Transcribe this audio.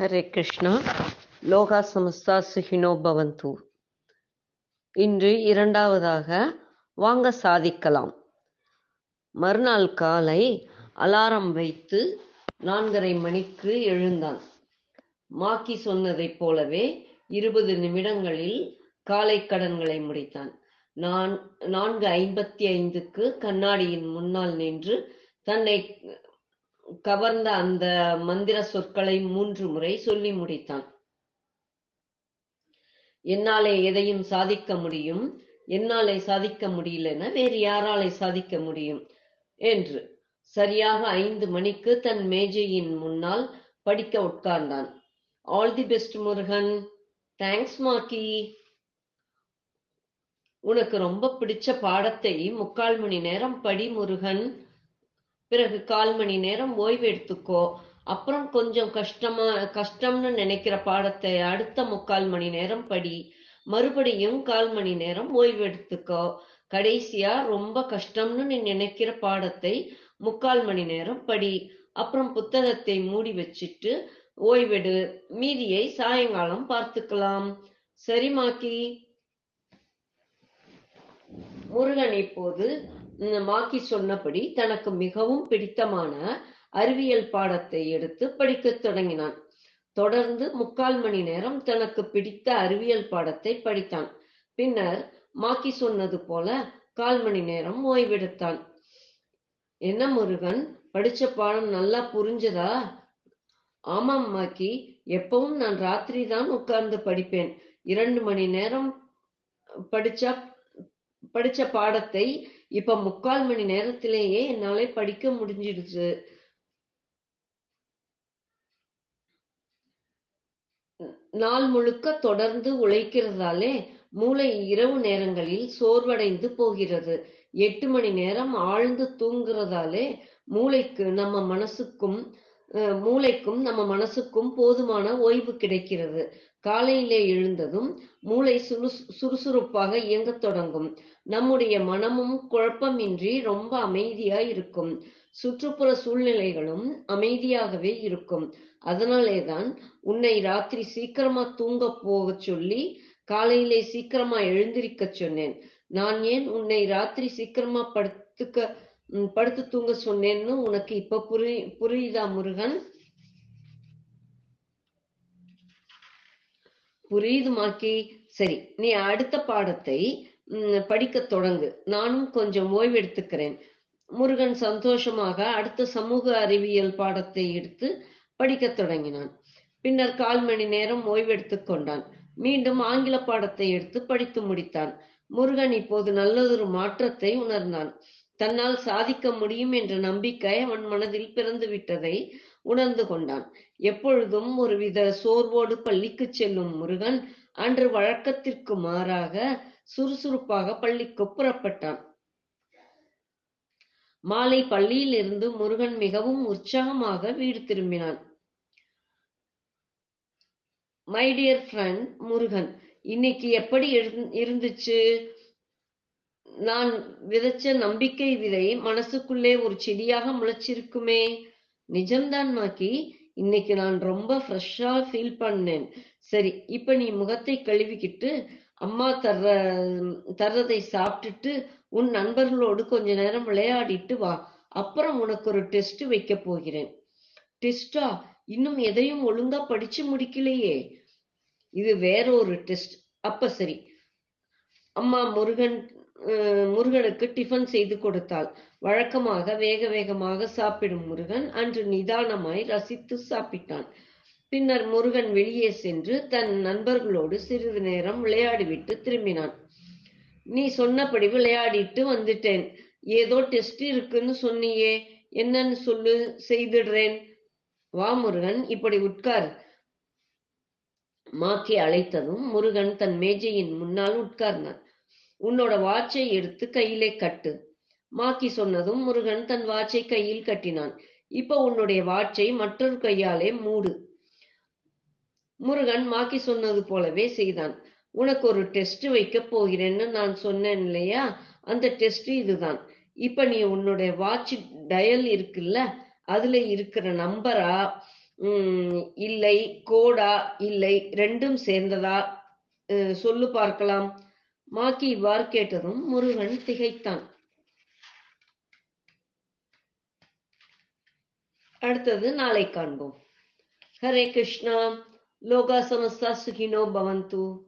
ஹரே கிருஷ்ணா. லோகா சமஸ்தா சுகினோ பவந்து. இன்று இரண்டாவதாக வாங்க சாதிக்கலாம். மறுநாள் காலை அலாரம் வைத்து நான்கரை மணிக்கு எழுந்தான். மாக்கி சொன்னதைப் போலவே இருபது நிமிடங்களில் காலை கடன்களை முடித்தான். நான் நான்கு ஐம்பத்தி ஐந்துக்கு கண்ணாடியின் முன்னால் நின்று தன்னை கவர்ந்த அந்த மந்திர சொற்களை மூன்று முறை சொல்லி முடித்தான். என்னாலே எதையும் சாதிக்க முடியும் என்னாலே சாதிக்க முடியலன்னா வேறு யாராலே சாதிக்க முடியும் என்று சரியாக ஐந்து மணிக்கு தன் மேஜையின் முன்னால் படிக்க உட்கார்ந்தான். All the best Murugan. Thanks Maggie. உனக்கு ரொம்ப பிடிச்ச பாடத்தை முக்கால் மணி நேரம் படி முருகன். பிறகு கால் மணி நேரம் ஓய்வு எடுத்துக்கோ. அப்புறம் கொஞ்சம் கஷ்டமா கஷ்டம்னு நினைக்கிற பாடத்தை அடுத்த முக்கால் மணி நேரம் படி. மறுபடியும் கால் மணி நேரம் ஓய்வு எடுத்துக்கோ. கடைசியா ரொம்ப கஷ்டம்னு நீ நினைக்கிற பாடத்தை முக்கால் மணி நேரம் படி. அப்புறம் புத்தகத்தை மூடி வச்சுட்டு ஓய்வெடு. மீதியை சாயங்காலம் பார்த்துக்கலாம். சரிமாக்கி முருகன் இப்போது மாக்கி சொன்னபடி தனக்கு மிகவும் பிடித்தமான அறிவியல் பாடத்தை எடுத்து படிக்கத் தொடங்கினான். தொடர்ந்து முக்கால் மணி நேரம் தனக்கு பிடித்த அறிவியல் பாடத்தை படித்தான். பின்னர் மாக்கி சொன்னது போல கால் மணி நேரம் ஓய்வெடுத்தான். என்ன முருகன் படிச்ச பாடம் நல்லா புரிஞ்சதா? ஆமாம் மாக்கி எப்பவும் நான் ராத்திரி தான் உட்கார்ந்து படிப்பேன். இரண்டு மணி நேரம் படிச்சா படிச்ச பாடத்தை இப்ப முக்கால் மணி நேரத்திலேயே என்னால படிக்க முடிஞ்சிடுச்சு. நாள் முழுக்க தொடர்ந்து உழைக்கிறதாலே மூளை இரவு நேரங்களில் சோர்வடைந்து போகிறது. எட்டு மணி நேரம் ஆழ்ந்து தூங்குறதாலே மூளைக்கு நம்ம மனசுக்கும் மூளைக்கும் நம்ம மனசுக்கும் போதுமான ஓய்வு கிடைக்கிறது. காலையிலே எழுந்ததும் மூளை சுறு சுறுசுறுப்பாக இயங்கத் தொடங்கும். நம்முடைய மனமும் குழப்பமின்றி ரொம்ப அமைதியா இருக்கும். சுற்றுப்புற சூழ்நிலைகளும் அமைதியாகவே இருக்கும். அதனாலே தான் உன்னை ராத்திரி சீக்கிரமா தூங்க போக சொல்லி காலையிலே சீக்கிரமா எழுந்திருக்க சொன்னேன். நான் ஏன் உன்னை ராத்திரி சீக்கிரமா படுத்துக்க படுத்து தூங்க சொன்னேன்னு உனக்கு இப்ப புரி புரியுதா முருகன்? புரியுதுமாக்கி? சரி நீ அடுத்த பாடத்தை படிக்க தொடங்கு. நானும் கொஞ்சம் ஓய்வு எடுத்துக்கிறேன் முருகன் சந்தோஷமாக அடுத்த சமூக அறிவியல் பாடத்தை எடுத்து படிக்க தொடங்கினான். பின்னர் கால் மணி நேரம் ஓய்வெடுத்து கொண்டான். மீண்டும் ஆங்கில பாடத்தை எடுத்து படித்து முடித்தான். முருகன் இப்போது நல்லதொரு மாற்றத்தை உணர்ந்தான். தன்னால் சாதிக்க முடியும் என்ற நம்பிக்கை அவன் மனதில் பிறந்து விட்டதை உணர்ந்து கொண்டான். எப்பொழுதும் ஒருவித சோர்வோடு பள்ளிக்கு செல்லும் முருகன் அன்று வழக்கத்திற்கு மாறாக சுறுசுறுப்பாக பள்ளிக்கு புறப்பட்டான். மாலை பள்ளியில் இருந்து முருகன் மிகவும் உற்சாகமாக வீடு திரும்பினான். மை டியர் ஃப்ரெண்ட் முருகன் இன்னைக்கு எப்படி இருந்துச்சு? நான் விதைச்ச நம்பிக்கை விதை மனசுக்குள்ளே ஒரு செடியாக முளைச்சிருக்குமே. நிஜம்தான் மாக்கி. இன்னைக்கு நான் ரொம்ப ஃப்ரெஷ்ஷா ஃபீல் பண்ணேன். சரி இப்ப நீ முகத்தை கழுவிக்கிட்டு அம்மா தர்ற தர்றதை சாப்பிட்டுட்டு உன் நண்பர்களோடு கொஞ்ச நேரம் விளையாடிட்டு வா. அப்புறம் உனக்கு ஒரு டெஸ்ட் வைக்க போகிறேன். டெஸ்டா இன்னும் எதையும் ஒழுங்கா படிச்சு முடிக்கலையே. இது வேற ஒரு டெஸ்ட் அப்ப சரி. அம்மா முருகன் முருகனுக்கு டிஃபன் செய்து கொடுத்தாள். வழக்கமாக வேக வேகமாக சாப்பிடும் முருகன் அன்று நிதானமாய் ரசித்து சாப்பிட்டான். பின்னர் முருகன் வெளியே சென்று தன் நண்பர்களோடு சிறிது நேரம் விளையாடிவிட்டு திரும்பினான். நீ சொன்னபடி விளையாடிட்டு வந்துட்டேன். ஏதோ டெஸ்ட் இருக்குன்னு சொன்னியே. என்னன்னு சொல்லு செய்திடுறேன். வா முருகன் இப்படி உட்கார். மாக்கி அழைத்ததும் முருகன் தன் மேஜையின் முன்னால் உட்கார்ந்தான். உன்னோட வாட்சை எடுத்து கையிலே கட்டு. மாக்கி சொன்னதும் முருகன் தன் வாட்சை கையில் கட்டினான். இப்ப உன்னுடைய வாட்சை மற்றொரு கையாலே மூடு. முருகன் மாக்கி சொன்னது போலவே செய்தான். உனக்கு ஒரு டெஸ்ட் வைக்க போகிறேன்னு நான் சொன்னேன் இல்லையா? அந்த டெஸ்ட் இதுதான். இப்ப நீ உன்னுடைய வாட்ச் டயல் இருக்குல்ல அதுல இருக்கிற நம்பரா? இல்லை கோடா? இல்லை ரெண்டும் சேர்ந்ததா? சொல்லு பார்க்கலாம். மாக்கி இவ்வாறு கேட்டதும் முருகன் திகைத்தான். அடுத்தது நாளை காண்போம். ஹரே கிருஷ்ணா. லோகா சமஸ்தா சுகினோ பவந்து.